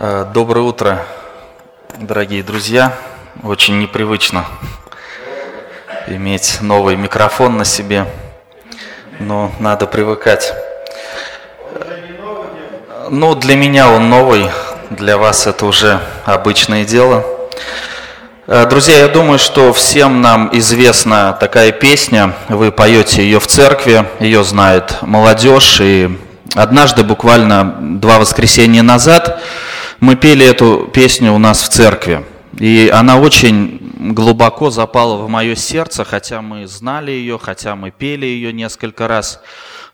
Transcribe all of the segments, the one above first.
Э, доброе утро, дорогие друзья. Очень непривычно иметь новый микрофон на себе, но надо привыкать. Ну, для меня он новый, для вас это уже обычное дело. Э, друзья, я думаю, что всем нам известна такая песня, вы поете ее в церкви, ее знает молодежь, и однажды, буквально два воскресенья назад, мы пели эту песню у нас в церкви. И она очень глубоко запала в мое сердце, хотя мы знали ее, хотя мы пели ее несколько раз.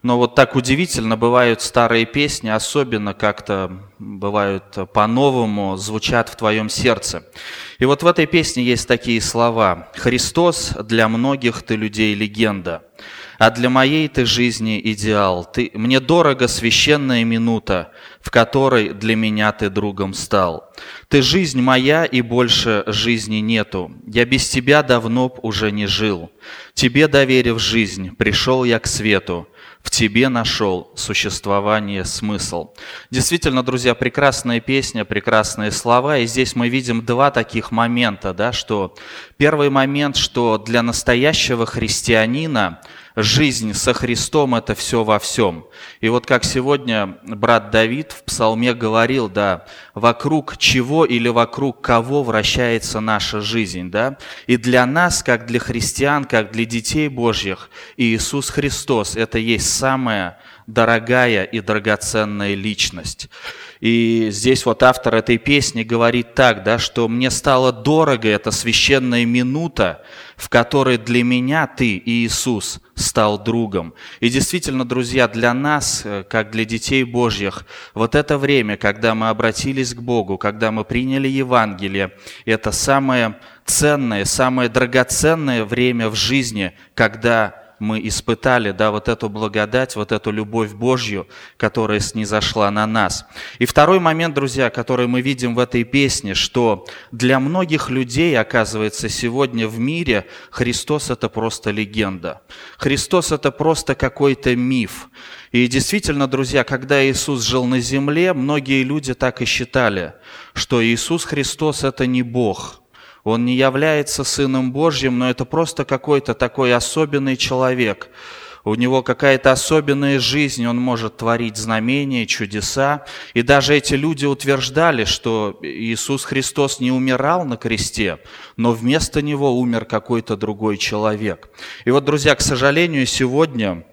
Но вот так удивительно бывают старые песни, особенно как-то бывают по-новому, звучат в твоем сердце. И вот в этой песне есть такие слова. «Христос для многих ты людей легенда, а для моей ты жизни идеал. Ты, мне дорого священная минута, в которой для меня ты другом стал. Ты жизнь моя, и больше жизни нету. Я без тебя давно б уже не жил. Тебе доверив жизнь, пришел я к свету в тебе нашел существование смысл. Действительно, друзья, прекрасная песня, прекрасные слова. И здесь мы видим два таких момента, да, что первый момент, что для настоящего христианина жизнь со Христом – это все во всем. И вот как сегодня брат Давид в псалме говорил, да, вокруг чего или вокруг кого вращается наша жизнь, да? И для нас, как для христиан, как для детей Божьих, Иисус Христос – это есть самая дорогая и драгоценная личность. И здесь вот автор этой песни говорит так, да, что мне стало дорого эта священная минута, в которой для меня ты, Иисус, стал другом. И действительно, друзья, для нас, э, как для детей Божьих, вот это время, когда мы обратились к Богу, когда мы приняли Евангелие, это самое ценное, самое драгоценное время в жизни, когда мы испытали, да, вот эту благодать, вот эту любовь Божью, которая снизошла на нас. И второй момент, друзья, который мы видим в этой песне, что для многих людей, оказывается, сегодня в мире Христос – это просто легенда. Христос – это просто какой-то миф. И действительно, друзья, когда Иисус жил на земле, многие люди так и считали, что Иисус Христос – это не Бог – он не является Сыном Божьим, но это просто какой-то такой особенный человек. У него какая-то особенная жизнь, он может творить знамения, чудеса. И даже эти люди утверждали, что Иисус Христос не умирал на кресте, но вместо него умер какой-то другой человек. И вот, друзья, к сожалению, сегодня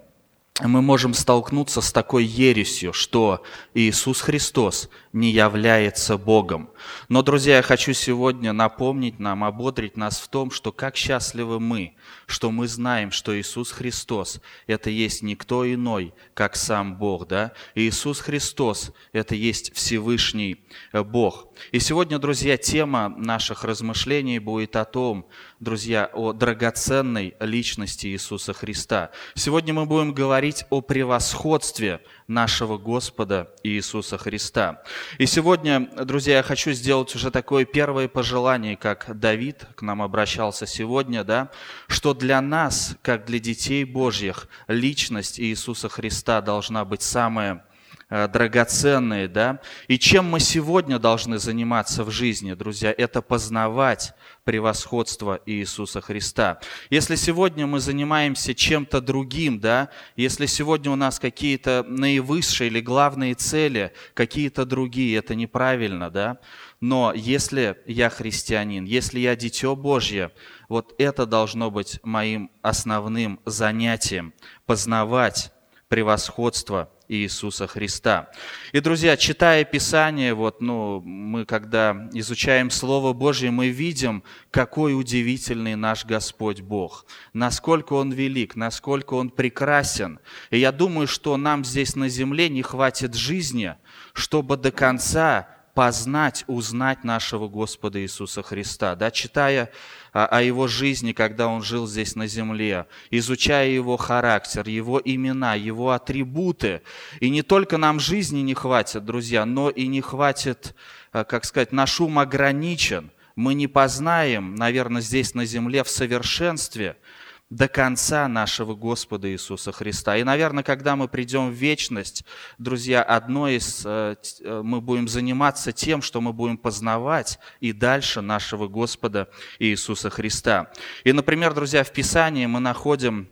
мы можем столкнуться с такой ересью, что Иисус Христос не является Богом. Но, друзья, я хочу сегодня напомнить нам, ободрить нас в том, что как счастливы мы, что мы знаем, что Иисус Христос – это есть никто иной, как сам Бог. Да? Иисус Христос – это есть Всевышний э, Бог. И сегодня, друзья, тема наших размышлений будет о том, друзья, о драгоценной личности Иисуса Христа. Сегодня мы будем говорить о превосходстве нашего Господа Иисуса Христа. И сегодня, друзья, я хочу сделать уже такое первое пожелание, как Давид к нам обращался сегодня, да, что для нас, как для детей Божьих, личность Иисуса Христа должна быть самая Э, драгоценные, да. И чем мы сегодня должны заниматься в жизни, друзья, это познавать превосходство Иисуса Христа. Если сегодня мы занимаемся чем-то другим, да, если сегодня у нас какие-то наивысшие или главные цели, какие-то другие, это неправильно, да. Но если я христианин, если я дитё Божье, вот это должно быть моим основным занятием – познавать превосходство Иисуса Христа. И, друзья, читая Писание, вот, ну, мы когда изучаем Слово Божье, мы видим, какой удивительный наш Господь Бог, насколько Он велик, насколько Он прекрасен. И я думаю, что нам здесь на земле не хватит жизни, чтобы до конца познать, узнать нашего Господа Иисуса Христа. Да, читая о, о его жизни, когда он жил здесь на земле, изучая его характер, его имена, его атрибуты. И не только нам жизни не хватит, друзья, но и не хватит, э, как сказать, наш ум ограничен. Мы не познаем, наверное, здесь на земле в совершенстве до конца нашего Господа Иисуса Христа. И, наверное, когда мы придем в вечность, друзья, одно из, э, э, мы будем заниматься тем, что мы будем познавать и дальше нашего Господа Иисуса Христа. И, например, друзья, в Писании мы находим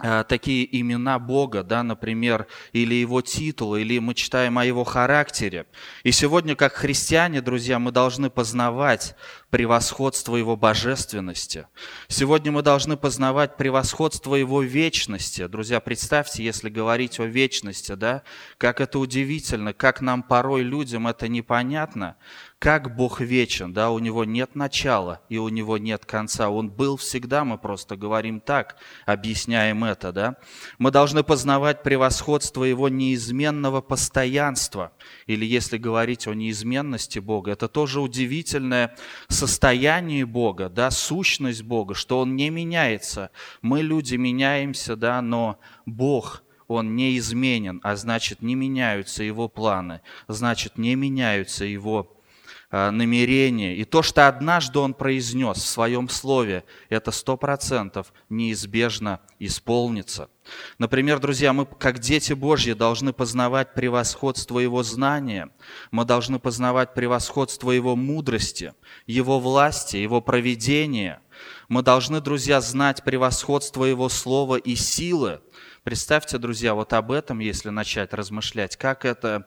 Э, такие имена Бога, да, например, или его титулы, или мы читаем о его характере. И сегодня, как христиане, друзья, мы должны познавать превосходство Его божественности. Сегодня мы должны познавать превосходство Его вечности. Друзья, представьте, если говорить о вечности, да, как это удивительно, как нам порой людям это непонятно, как Бог вечен, да, у Него нет начала и у Него нет конца. Он был всегда, мы просто говорим так, объясняем это, да. Мы должны познавать превосходство Его неизменного постоянства. Или если говорить о неизменности Бога, это тоже удивительное состояние Бога, да, сущность Бога, что Он не меняется. Мы, люди, меняемся, да, но Бог – он неизменен, а значит не меняются его планы, значит не меняются его намерение. И то, что однажды он произнес в своем слове, это сто процентов неизбежно исполнится. Например, друзья, мы, как дети Божьи, должны познавать превосходство Его знания, мы должны познавать превосходство Его мудрости, Его власти, Его проведения. Мы должны, друзья, знать превосходство Его слова и силы. Представьте, друзья, вот об этом, если начать размышлять, как это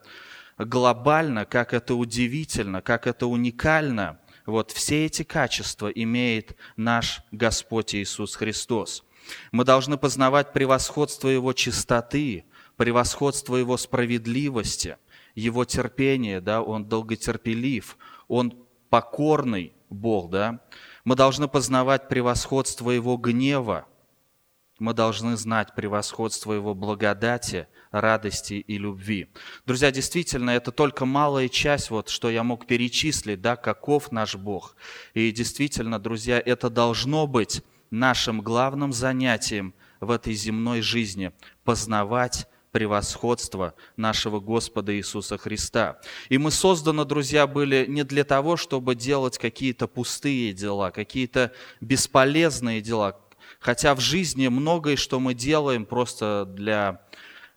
глобально, как это удивительно, как это уникально. Вот все эти качества имеет наш Господь Иисус Христос. Мы должны познавать превосходство Его чистоты, превосходство Его справедливости, Его терпения, да, Он долготерпелив, Он покорный Бог, да. Мы должны познавать превосходство Его гнева, мы должны знать превосходство Его благодати, радости и любви. Друзья, действительно, это только малая часть, вот, что я мог перечислить, да, каков наш Бог. И действительно, друзья, это должно быть нашим главным занятием в этой земной жизни – познавать превосходство нашего Господа Иисуса Христа. И мы созданы, друзья, были не для того, чтобы делать какие-то пустые дела, какие-то бесполезные дела, Хотя в жизни многое, что мы делаем просто для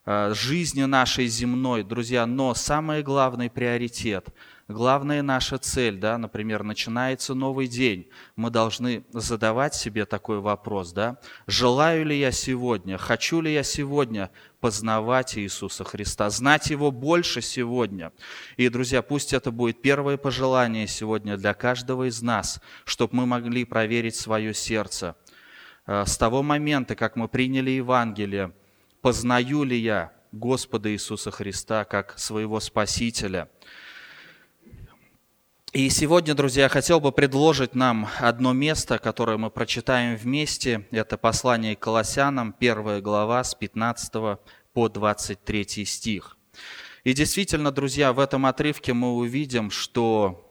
э, жизни нашей земной, друзья, но самый главный приоритет, главная наша цель, да, например, начинается новый день, мы должны задавать себе такой вопрос, да, желаю ли я сегодня, хочу ли я сегодня познавать Иисуса Христа, знать Его больше сегодня. И, друзья, пусть это будет первое пожелание сегодня для каждого из нас, чтобы мы могли проверить свое сердце – с того момента, как мы приняли Евангелие, познаю ли я Господа Иисуса Христа как своего Спасителя. И сегодня, друзья, я хотел бы предложить нам одно место, которое мы прочитаем вместе. Это послание к Колоссянам, первая глава с 15 по 23 стих. И действительно, друзья, в этом отрывке мы увидим, что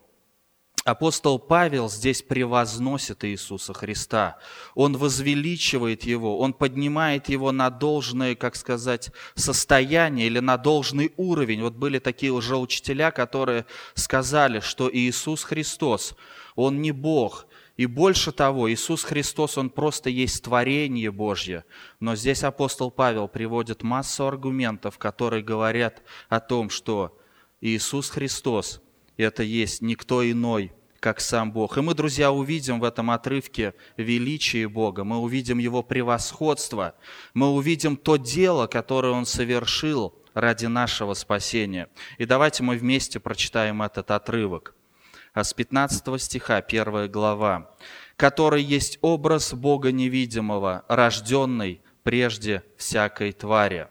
апостол Павел здесь превозносит Иисуса Христа. Он возвеличивает Его, он поднимает Его на должное, как сказать, состояние или на должный уровень. Вот были такие уже учителя, которые сказали, что Иисус Христос, Он не Бог, и больше того, Иисус Христос, Он просто есть творение Божье. Но здесь апостол Павел приводит массу аргументов, которые говорят о том, что Иисус Христос – это есть никто иной, как сам Бог. И мы, друзья, увидим в этом отрывке величие Бога, мы увидим Его превосходство, мы увидим то дело, которое Он совершил ради нашего спасения. И давайте мы вместе прочитаем этот отрывок. А с 15 стиха, 1 глава. «Который есть образ Бога невидимого, рожденный прежде всякой твари»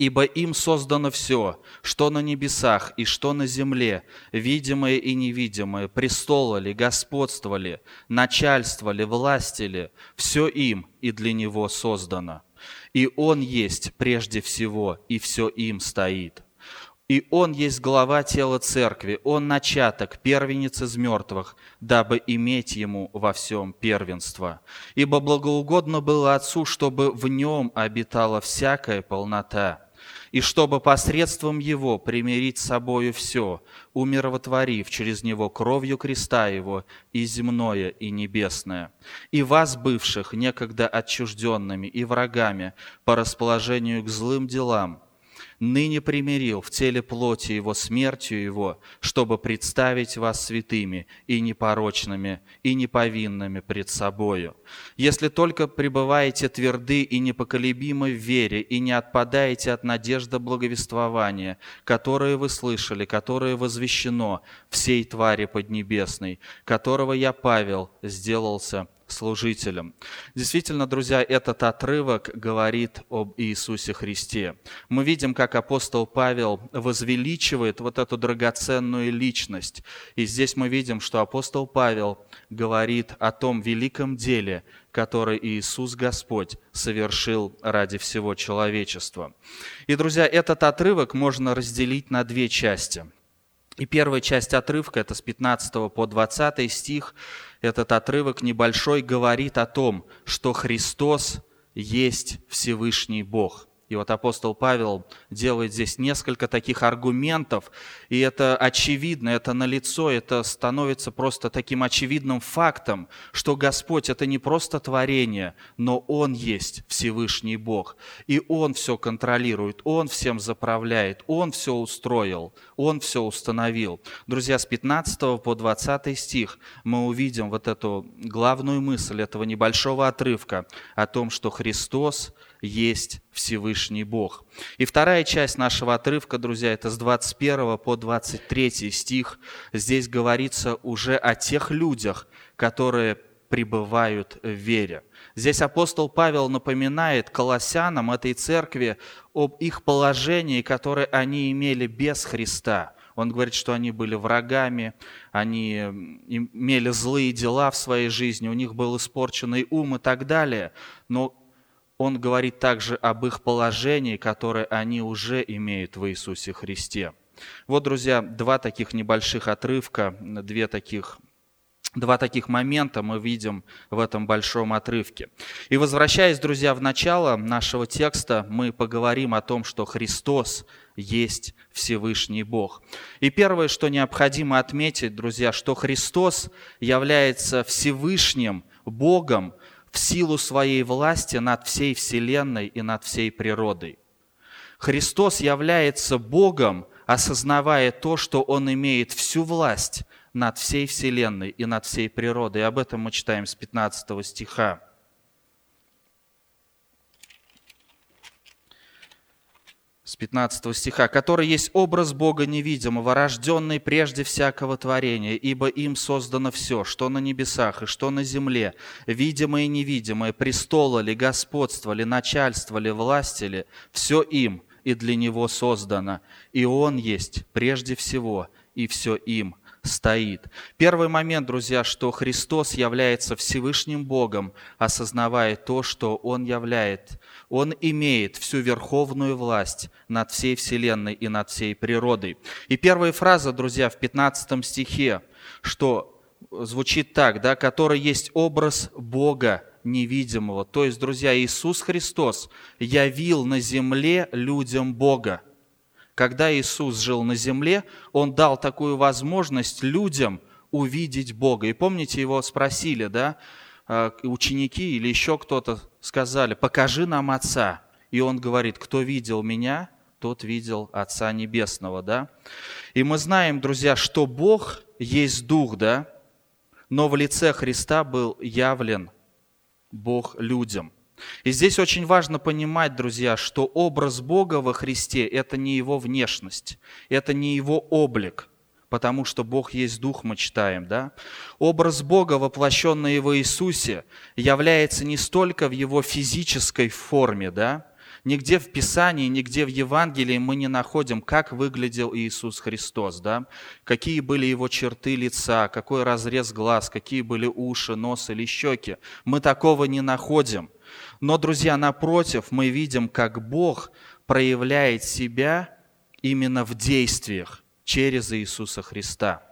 Ибо им создано все, что на небесах и что на земле, видимое и невидимое, престолы ли, господство ли, начальство ли, власти ли, все им и для него создано. И Он есть прежде всего, и все им стоит. И Он есть глава тела церкви, Он начаток, первенец из мертвых, дабы иметь Ему во всем первенство. Ибо благоугодно было Отцу, чтобы в Нем обитала всякая полнота, и чтобы посредством Его примирить с собою все, умиротворив через Него кровью креста Его и земное, и небесное, и вас, бывших некогда отчужденными и врагами по расположению к злым делам, ныне примирил в теле плоти его смертью его, чтобы представить вас святыми и непорочными, и неповинными пред собою. Если только пребываете тверды и непоколебимы в вере, и не отпадаете от надежды благовествования, которое вы слышали, которое возвещено всей твари поднебесной, которого я, Павел, сделался служителем. Действительно, друзья, этот отрывок говорит об Иисусе Христе. Мы видим, как апостол Павел возвеличивает вот эту драгоценную личность. И здесь мы видим, что апостол Павел говорит о том великом деле, которое Иисус Господь совершил ради всего человечества. И, друзья, этот отрывок можно разделить на две части. И первая часть отрывка, это с 15 по 20 стих, этот отрывок небольшой говорит о том, что Христос есть Всевышний Бог. И вот апостол Павел делает здесь несколько таких аргументов, и это очевидно, это налицо, это становится просто таким очевидным фактом, что Господь это не просто творение, но Он есть Всевышний Бог, и Он все контролирует, Он всем заправляет, Он все устроил, Он все установил. Друзья, с 15 по 20 стих мы увидим вот эту главную мысль этого небольшого отрывка о том, что Христос – есть Всевышний Бог. И вторая часть нашего отрывка, друзья, это с 21 по 23 стих. Здесь говорится уже о тех людях, которые пребывают в вере. Здесь апостол Павел напоминает колоссянам этой церкви об их положении, которое они имели без Христа. Он говорит, что они были врагами, они имели злые дела в своей жизни, у них был испорченный ум и так далее. Но он говорит также об их положении, которое они уже имеют в Иисусе Христе. Вот, друзья, два таких небольших отрывка, две таких Два таких момента мы видим в этом большом отрывке. И возвращаясь, друзья, в начало нашего текста, мы поговорим о том, что Христос есть Всевышний Бог. И первое, что необходимо отметить, друзья, что Христос является Всевышним Богом, в силу своей власти над всей Вселенной и над всей природой. Христос является Богом, осознавая то, что Он имеет всю власть над всей Вселенной и над всей природой. Об этом мы читаем с 15 стиха. С 15 стиха, который есть образ Бога невидимого, рожденный прежде всякого творения, ибо им создано все, что на небесах и что на земле, видимое и невидимое, престола ли, господство ли, начальство ли, власти ли, все им и для Него создано, и Он есть прежде всего, и все им стоит. Первый момент, друзья, что Христос является Всевышним Богом, осознавая то, что Он являет, Он имеет всю верховную власть над всей Вселенной и над всей природой. И первая фраза, друзья, в 15 стихе, что звучит так, да, который есть образ Бога невидимого. То есть, друзья, Иисус Христос явил на земле людям Бога когда Иисус жил на земле, Он дал такую возможность людям увидеть Бога. И помните, его спросили, да, а, ученики или еще кто-то сказали, покажи нам Отца. И он говорит, кто видел меня, тот видел Отца Небесного, да. И мы знаем, друзья, что Бог есть Дух, да, но в лице Христа был явлен Бог людям – и здесь очень важно понимать, друзья, что образ Бога во Христе – это не его внешность, это не его облик, потому что Бог есть Дух, мы читаем, да? Образ Бога, воплощенный в Иисусе, является не столько в его физической форме, да? Нигде в Писании, нигде в Евангелии мы не находим, как выглядел Иисус Христос, да? какие были его черты лица, какой разрез глаз, какие были уши, нос или щеки. Мы такого не находим – но, друзья, напротив, мы видим, как Бог проявляет себя именно в действиях через Иисуса Христа.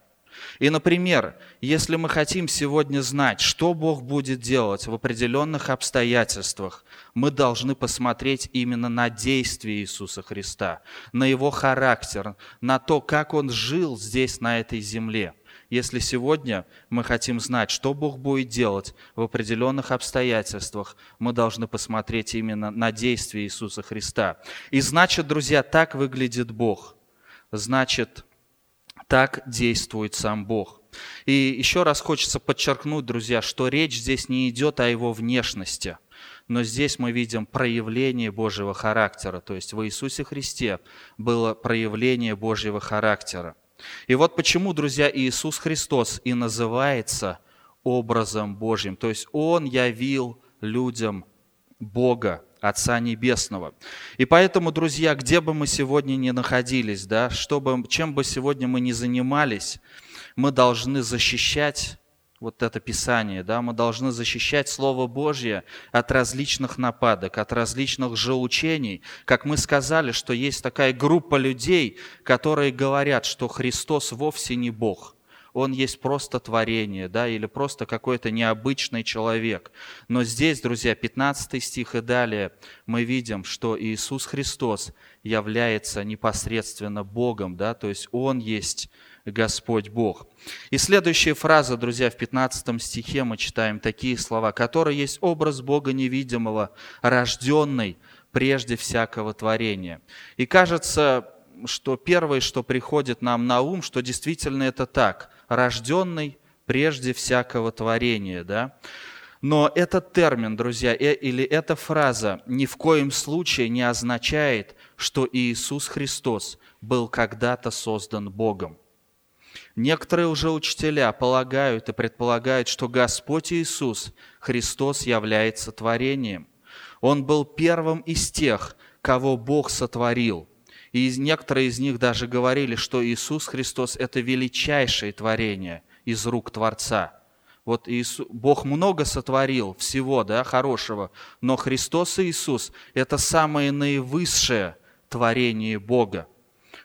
И, например, если мы хотим сегодня знать, что Бог будет делать в определенных обстоятельствах, мы должны посмотреть именно на действие Иисуса Христа, на Его характер, на то, как Он жил здесь, на этой земле. Если сегодня мы хотим знать, что Бог будет делать в определенных обстоятельствах, мы должны посмотреть именно на действие Иисуса Христа. И значит, друзья, так выглядит Бог. Значит, так действует сам Бог. И еще раз хочется подчеркнуть, друзья, что речь здесь не идет о его внешности, но здесь мы видим проявление Божьего характера. То есть в Иисусе Христе было проявление Божьего характера. И вот почему, друзья, Иисус Христос и называется образом Божьим. То есть Он явил людям Бога, Отца Небесного. И поэтому, друзья, где бы мы сегодня ни находились, да, чтобы, чем бы сегодня мы ни занимались, мы должны защищать вот это Писание, да, мы должны защищать Слово Божье от различных нападок, от различных желучений. Как мы сказали, что есть такая группа людей, которые говорят, что Христос вовсе не Бог – он есть просто творение, да, или просто какой-то необычный человек. Но здесь, друзья, 15 стих и далее мы видим, что Иисус Христос является непосредственно Богом, да, то есть Он есть Господь Бог. И следующая фраза, друзья, в 15 стихе мы читаем такие слова, который есть образ Бога невидимого, рожденный прежде всякого творения. И кажется, что первое, что приходит нам на ум, что действительно это так, рожденный прежде всякого творения, да. Но этот термин, друзья, э, или эта фраза ни в коем случае не означает, что Иисус Христос был когда-то создан Богом. Некоторые уже учителя полагают и предполагают, что Господь Иисус Христос является творением. Он был первым из тех, кого Бог сотворил – и некоторые из них даже говорили, что Иисус Христос – это величайшее творение из рук Творца. Вот Иисус, Бог много сотворил всего да, хорошего, но Христос Иисус – это самое наивысшее творение Бога.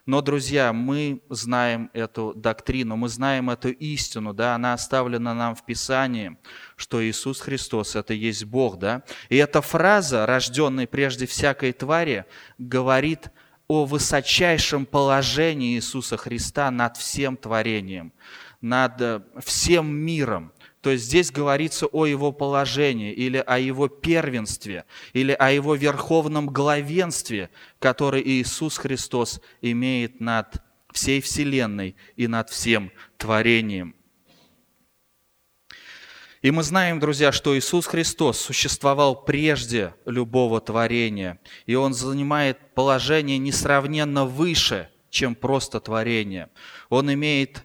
Но, друзья, мы знаем эту доктрину, мы знаем эту истину, да, она оставлена нам в Писании, что Иисус Христос – это есть Бог, да. И эта фраза, рожденный прежде всякой твари, говорит о высочайшем положении Иисуса Христа над всем творением, над э, всем миром. То есть здесь говорится о его положении или о его первенстве, или о его верховном главенстве, который Иисус Христос имеет над всей Вселенной и над всем творением. И мы знаем, друзья, что Иисус Христос существовал прежде любого творения, и Он занимает положение несравненно выше, чем просто творение. Он имеет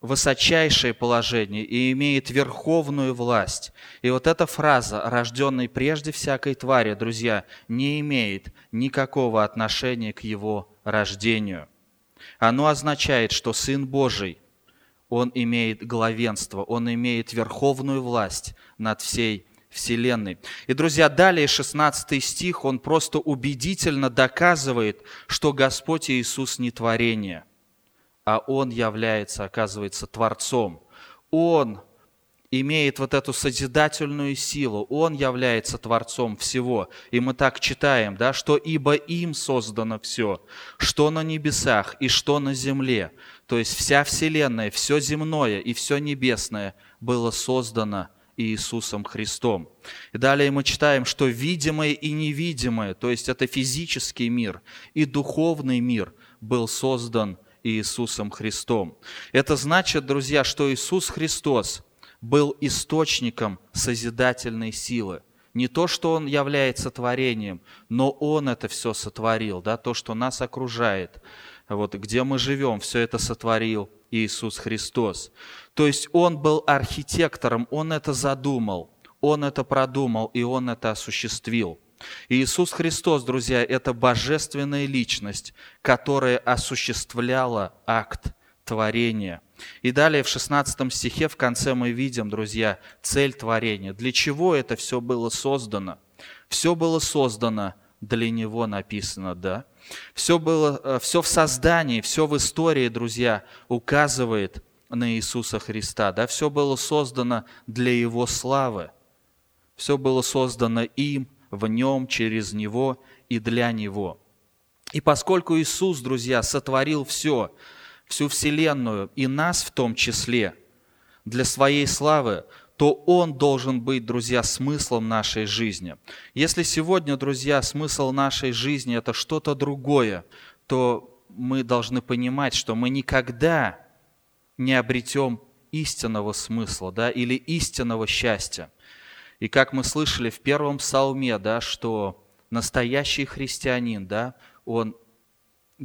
высочайшее положение и имеет верховную власть. И вот эта фраза, рожденный прежде всякой твари, друзья, не имеет никакого отношения к его рождению. Оно означает, что Сын Божий он имеет главенство, он имеет верховную власть над всей Вселенной. И, друзья, далее 16 стих, он просто убедительно доказывает, что Господь Иисус не творение, а Он является, оказывается, Творцом. Он имеет вот эту созидательную силу, Он является Творцом всего. И мы так читаем, да, что «ибо им создано все, что на небесах и что на земле». То есть вся Вселенная, все земное и все небесное было создано Иисусом Христом. И далее мы читаем, что видимое и невидимое, то есть это физический мир и духовный мир был создан Иисусом Христом. Это значит, друзья, что Иисус Христос – был источником созидательной силы. Не то, что Он является творением, но Он это все сотворил, да, то, что нас окружает, вот, где мы живем, все это сотворил Иисус Христос. То есть Он был архитектором, Он это задумал, Он это продумал, и Он это осуществил. Иисус Христос, друзья, это божественная личность, которая осуществляла акт творения. И далее в 16 стихе в конце мы видим, друзья, цель творения. Для чего это все было создано? Все было создано для Него написано, да? Все, было, э, все в создании, все в истории, друзья, указывает на Иисуса Христа, да, все было создано для Его славы, все было создано им, в Нем, через Него и для Него. И поскольку Иисус, друзья, сотворил все, всю Вселенную и нас в том числе для Своей славы, то Он должен быть, друзья, смыслом нашей жизни. Если сегодня, друзья, смысл нашей жизни – это что-то другое, то мы должны понимать, что мы никогда не обретем истинного смысла да, или истинного счастья. И как мы слышали в первом псалме, да, что настоящий христианин, да, он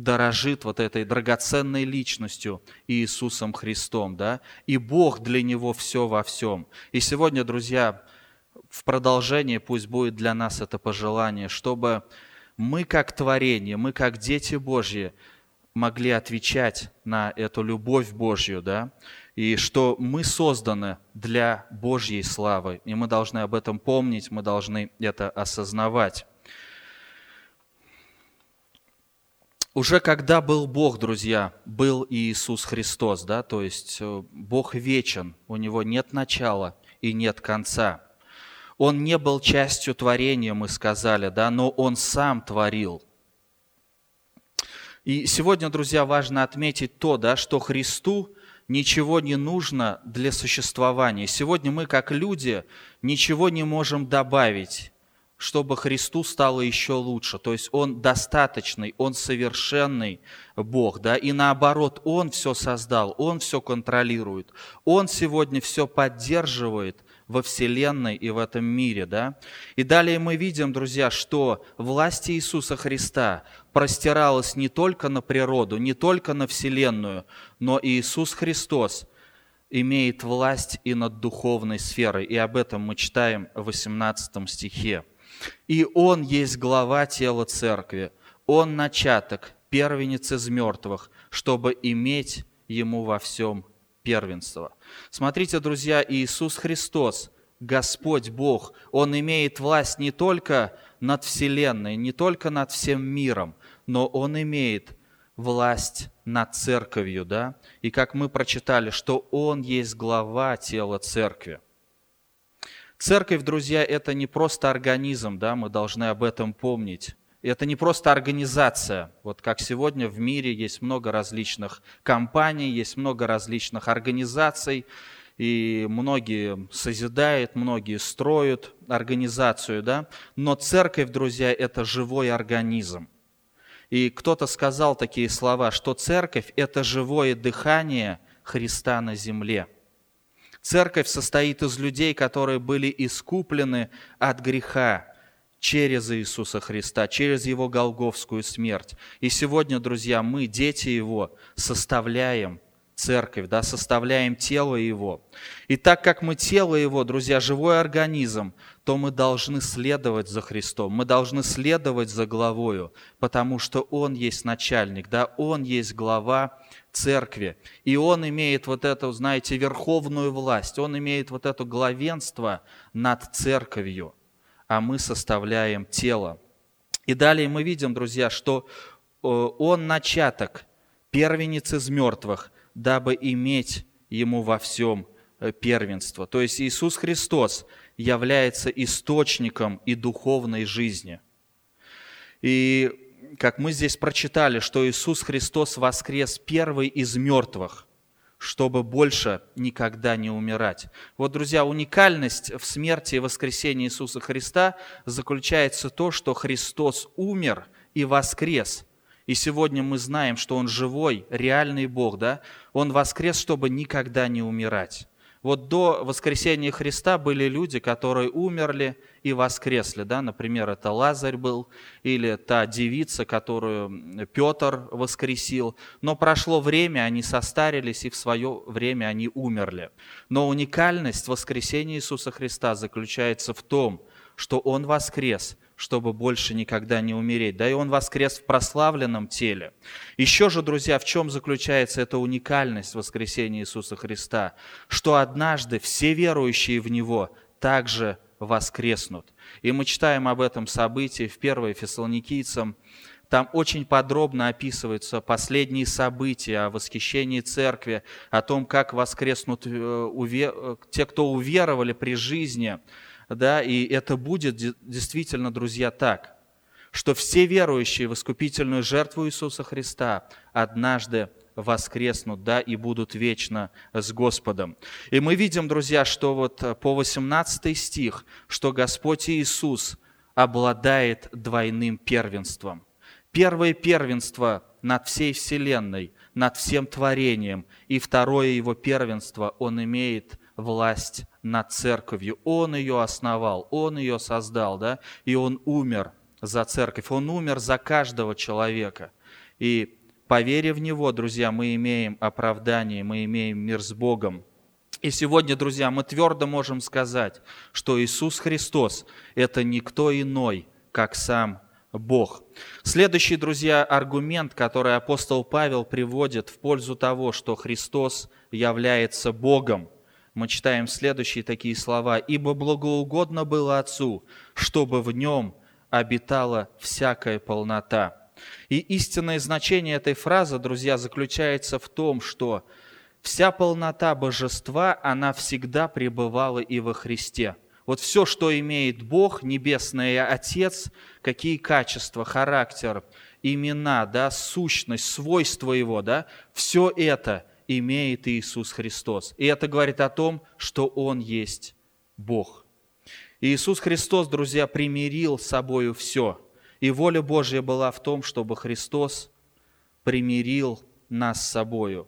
дорожит вот этой драгоценной личностью Иисусом Христом, да, и Бог для него все во всем. И сегодня, друзья, в продолжении пусть будет для нас это пожелание, чтобы мы как творение, мы как дети Божьи могли отвечать на эту любовь Божью, да, и что мы созданы для Божьей славы, и мы должны об этом помнить, мы должны это осознавать. Уже когда был Бог, друзья, был и Иисус Христос, да, то есть э, Бог вечен, у Него нет начала и нет конца. Он не был частью творения, мы сказали, да, но Он сам творил. И сегодня, друзья, важно отметить то, да, что Христу ничего не нужно для существования. Сегодня мы, как люди, ничего не можем добавить чтобы Христу стало еще лучше. То есть Он достаточный, Он совершенный Бог, да, и наоборот, Он все создал, Он все контролирует, Он сегодня все поддерживает во Вселенной и в этом мире, да. И далее мы видим, друзья, что власть Иисуса Христа простиралась не только на природу, не только на Вселенную, но Иисус Христос имеет власть и над духовной сферой. И об этом мы читаем в 18 стихе. И Он есть глава тела церкви, Он начаток, первенец из мертвых, чтобы иметь Ему во всем первенство. Смотрите, друзья, Иисус Христос, Господь Бог, Он имеет власть не только над Вселенной, не только над всем миром, но Он имеет власть над церковью, да? И как мы прочитали, что Он есть глава тела церкви. Церковь, друзья, это не просто организм, да, мы должны об этом помнить. Это не просто организация. Вот как сегодня в мире есть много различных компаний, есть много различных организаций, и многие созидают, многие строят организацию, да. Но церковь, друзья, это живой организм. И кто-то сказал такие слова, что церковь – это живое дыхание Христа на земле – Церковь состоит из людей, которые были искуплены от греха через Иисуса Христа, через Его голговскую смерть. И сегодня, друзья, мы, дети Его, составляем церковь, да, составляем тело Его. И так как мы тело Его, друзья, живой организм, то мы должны следовать за Христом, мы должны следовать за главою, потому что Он есть начальник, да, Он есть глава церкви. И Он имеет вот эту, знаете, верховную власть, Он имеет вот это главенство над церковью, а мы составляем тело. И далее мы видим, друзья, что э, Он начаток, первенец из мертвых – дабы иметь ему во всем э, первенство. То есть Иисус Христос является источником и духовной жизни. И как мы здесь прочитали, что Иисус Христос воскрес первый из мертвых, чтобы больше никогда не умирать. Вот, друзья, уникальность в смерти и воскресении Иисуса Христа заключается в том, что Христос умер и воскрес – и сегодня мы знаем, что Он живой, реальный Бог, да? Он воскрес, чтобы никогда не умирать. Вот до воскресения Христа были люди, которые умерли и воскресли. Да? Например, это Лазарь был, или та девица, которую Петр воскресил. Но прошло время, они состарились, и в свое время они умерли. Но уникальность воскресения Иисуса Христа заключается в том, что Он воскрес – чтобы больше никогда не умереть. Да и Он воскрес в прославленном теле. Еще же, друзья, в чем заключается эта уникальность воскресения Иисуса Христа? Что однажды все верующие в Него также воскреснут. И мы читаем об этом событии в 1 Фессалоникийцам, Там очень подробно описываются последние события о восхищении церкви, о том, как воскреснут э, те, кто уверовали при жизни. Да, и это будет действительно, друзья, так, что все верующие в искупительную жертву Иисуса Христа однажды воскреснут, да, и будут вечно с Господом. И мы видим, друзья, что вот по 18 стих, что Господь Иисус обладает двойным первенством. Первое первенство над всей вселенной, над всем творением, и второе его первенство, он имеет власть над церковью. Он ее основал, он ее создал, да, и он умер за церковь, он умер за каждого человека. И по вере в Него, друзья, мы имеем оправдание, мы имеем мир с Богом. И сегодня, друзья, мы твердо можем сказать, что Иисус Христос – это никто иной, как сам Бог. Следующий, друзья, аргумент, который апостол Павел приводит в пользу того, что Христос является Богом. Мы читаем следующие такие слова. «Ибо благоугодно было Отцу, чтобы в Нем обитала всякая полнота». И истинное значение этой фразы, друзья, заключается в том, что вся полнота божества, она всегда пребывала и во Христе. Вот все, что имеет Бог, Небесный Отец, какие качества, характер, имена, да, сущность, свойства Его, да, все это имеет Иисус Христос. И это говорит о том, что Он есть Бог. Иисус Христос, друзья, примирил с собою все – и воля Божья была в том, чтобы Христос примирил нас с собою.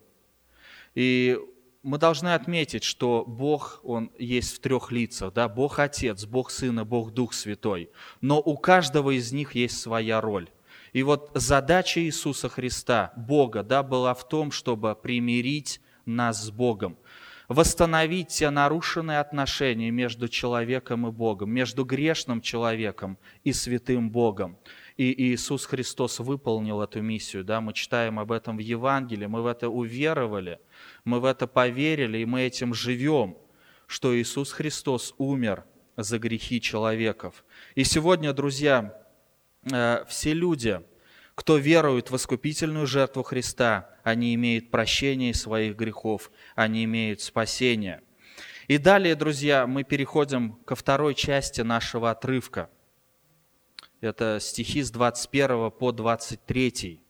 И мы должны отметить, что Бог, Он есть в трех лицах. Да? Бог Отец, Бог Сын и Бог Дух Святой. Но у каждого из них есть своя роль. И вот задача Иисуса Христа, Бога, да, была в том, чтобы примирить нас с Богом восстановить те нарушенные отношения между человеком и Богом, между грешным человеком и святым Богом. И Иисус Христос выполнил эту миссию. Да? Мы читаем об этом в Евангелии, мы в это уверовали, мы в это поверили, и мы этим живем, что Иисус Христос умер за грехи человеков. И сегодня, друзья, все люди – кто верует в искупительную жертву Христа, они имеют прощение своих грехов, они имеют спасение. И далее, друзья, мы переходим ко второй части нашего отрывка. Это стихи с 21 по 23.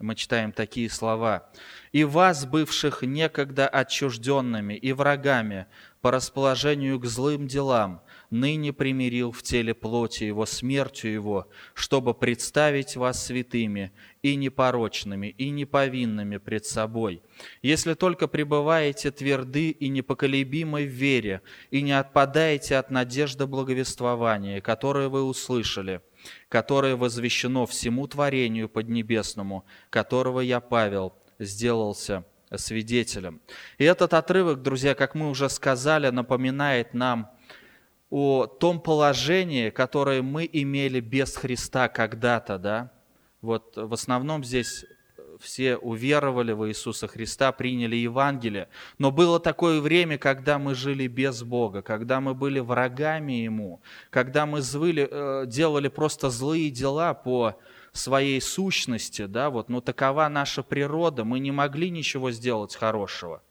Мы читаем такие слова. «И вас, бывших некогда отчужденными и врагами по расположению к злым делам, ныне примирил в теле плоти его смертью его, чтобы представить вас святыми и непорочными, и неповинными пред собой. Если только пребываете тверды и непоколебимы в вере, и не отпадаете от надежды благовествования, которое вы услышали, которое возвещено всему творению поднебесному, которого я, Павел, сделался свидетелем. И этот отрывок, друзья, как мы уже сказали, напоминает нам о том положении, которое мы имели без Христа когда-то, да. Вот в основном здесь все уверовали в Иисуса Христа, приняли Евангелие. Но было такое время, когда мы жили без Бога, когда мы были врагами Ему, когда мы звали, э, делали просто злые дела по своей сущности, да, вот, но такова наша природа, мы не могли ничего сделать хорошего.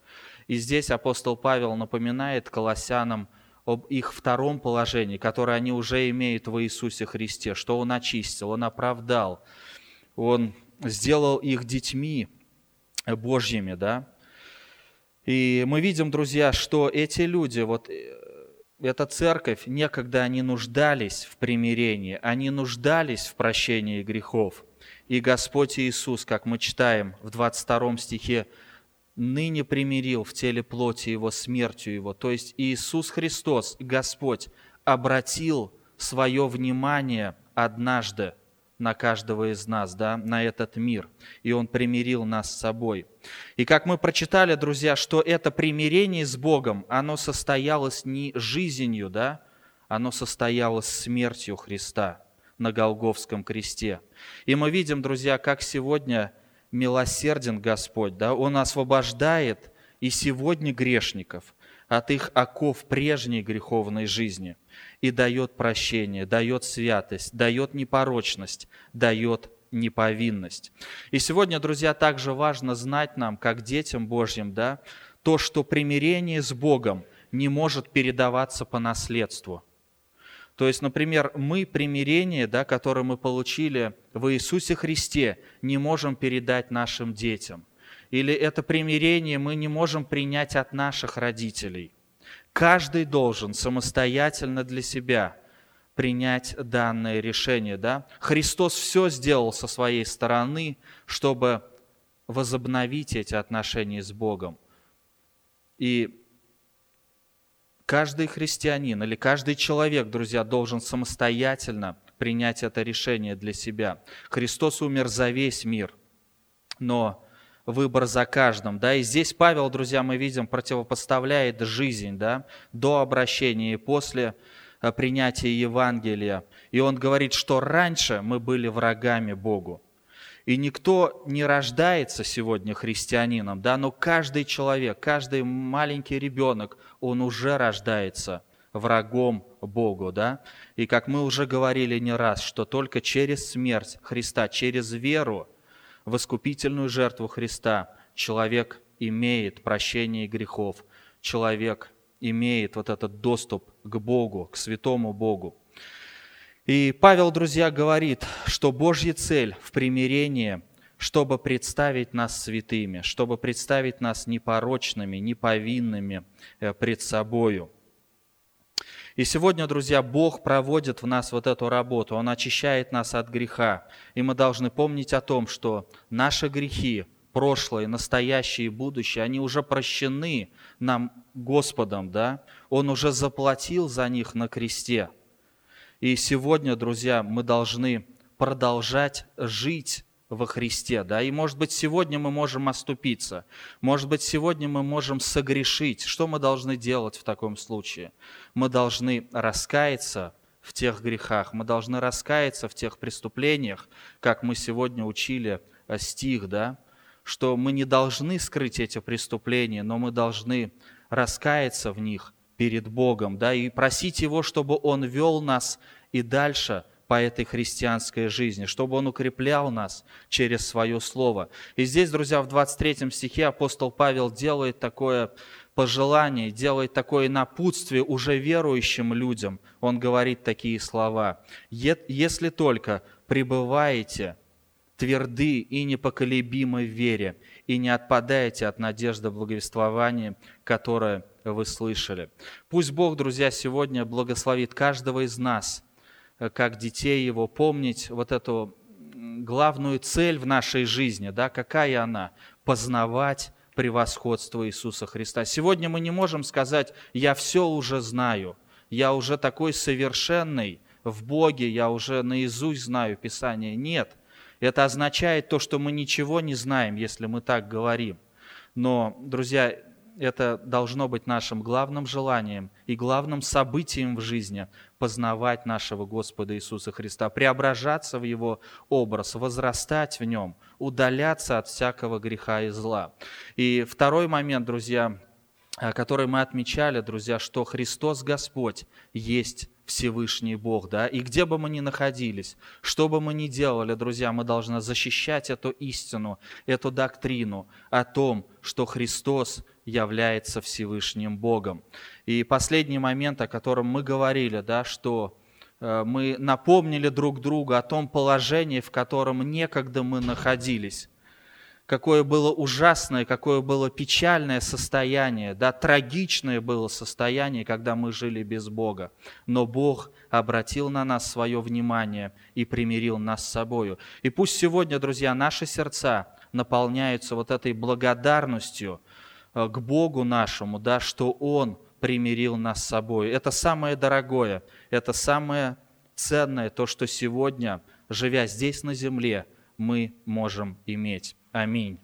И здесь апостол Павел напоминает колоссянам об их втором положении, которое они уже имеют в Иисусе Христе, что Он очистил, Он оправдал, Он сделал их детьми Божьими, да. И мы видим, друзья, что эти люди, вот э, эта церковь, некогда они нуждались в примирении, они нуждались в прощении грехов. И Господь Иисус, как мы читаем в 22 стихе ныне примирил в теле плоти его смертью его. То есть Иисус Христос, Господь, обратил свое внимание однажды на каждого из нас, да, на этот мир. И Он примирил нас с собой. И как мы прочитали, друзья, что это примирение с Богом, оно состоялось не жизнью, да, оно состоялось смертью Христа на Голговском кресте. И мы видим, друзья, как сегодня – милосерден Господь, да, Он освобождает и сегодня грешников от их оков прежней греховной жизни и дает прощение, дает святость, дает непорочность, дает неповинность. И сегодня, друзья, также важно знать нам, как детям Божьим, да, то, что примирение с Богом не может передаваться по наследству. То есть, например, мы примирение, да, которое мы получили в Иисусе Христе, не можем передать нашим детям. Или это примирение мы не можем принять от наших родителей. Каждый должен самостоятельно для себя принять данное решение. Да? Христос все сделал со своей стороны, чтобы возобновить эти отношения с Богом. И каждый христианин или каждый человек, друзья, должен самостоятельно принять это решение для себя. Христос умер за весь мир, но выбор за каждым. Да? И здесь Павел, друзья, мы видим, противопоставляет жизнь да? до обращения и после э, принятия Евангелия. И он говорит, что раньше мы были врагами Богу. И никто не рождается сегодня христианином, да, но каждый человек, каждый маленький ребенок, он уже рождается врагом Богу, да. И как мы уже говорили не раз, что только через смерть Христа, через веру в искупительную жертву Христа человек имеет прощение грехов, человек имеет вот этот доступ к Богу, к святому Богу. И Павел, друзья, говорит, что Божья цель в примирении, чтобы представить нас святыми, чтобы представить нас непорочными, неповинными э, пред собою. И сегодня, друзья, Бог проводит в нас вот эту работу, Он очищает нас от греха. И мы должны помнить о том, что наши грехи, прошлое, настоящее и будущее, они уже прощены нам Господом, да? Он уже заплатил за них на кресте. И сегодня, друзья, мы должны продолжать жить во Христе, да, и может быть сегодня мы можем оступиться, может быть сегодня мы можем согрешить. Что мы должны делать в таком случае? Мы должны раскаяться в тех грехах, мы должны раскаяться в тех преступлениях, как мы сегодня учили э, стих, да, что мы не должны скрыть эти преступления, но мы должны раскаяться в них перед Богом, да, и просить Его, чтобы Он вел нас и дальше – по этой христианской жизни, чтобы Он укреплял нас через Свое Слово. И здесь, друзья, в 23 стихе апостол Павел делает такое пожелание, делает такое напутствие уже верующим людям. Он говорит такие слова. «Если только пребываете тверды и непоколебимы в вере, и не отпадаете от надежды благовествования, которое вы слышали». Пусть Бог, друзья, сегодня благословит каждого из нас – Э, как детей его, помнить вот эту главную цель в нашей жизни, да, какая она? Познавать превосходство Иисуса Христа. Сегодня мы не можем сказать, я все уже знаю, я уже такой совершенный в Боге, я уже наизусть знаю Писание. Нет, это означает то, что мы ничего не знаем, если мы так говорим. Но, друзья, это должно быть нашим главным желанием и главным событием в жизни – познавать нашего Господа Иисуса Христа, преображаться в Его образ, возрастать в Нем, удаляться от всякого греха и зла. И второй момент, друзья, который мы отмечали, друзья, что Христос Господь есть Всевышний Бог, да, и где бы мы ни находились, что бы мы ни делали, друзья, мы должны защищать эту истину, эту доктрину о том, что Христос является Всевышним Богом. И последний момент, о котором мы говорили, да, что э, мы напомнили друг другу о том положении, в котором некогда мы находились какое было ужасное, какое было печальное состояние, да, трагичное было состояние, когда мы жили без Бога. Но Бог обратил на нас свое внимание и примирил нас с собою. И пусть сегодня, друзья, наши сердца наполняются вот этой благодарностью к Богу нашему, да, что Он примирил нас с собой. Это самое дорогое, это самое ценное, то, что сегодня, живя здесь на земле, мы можем иметь. Аминь.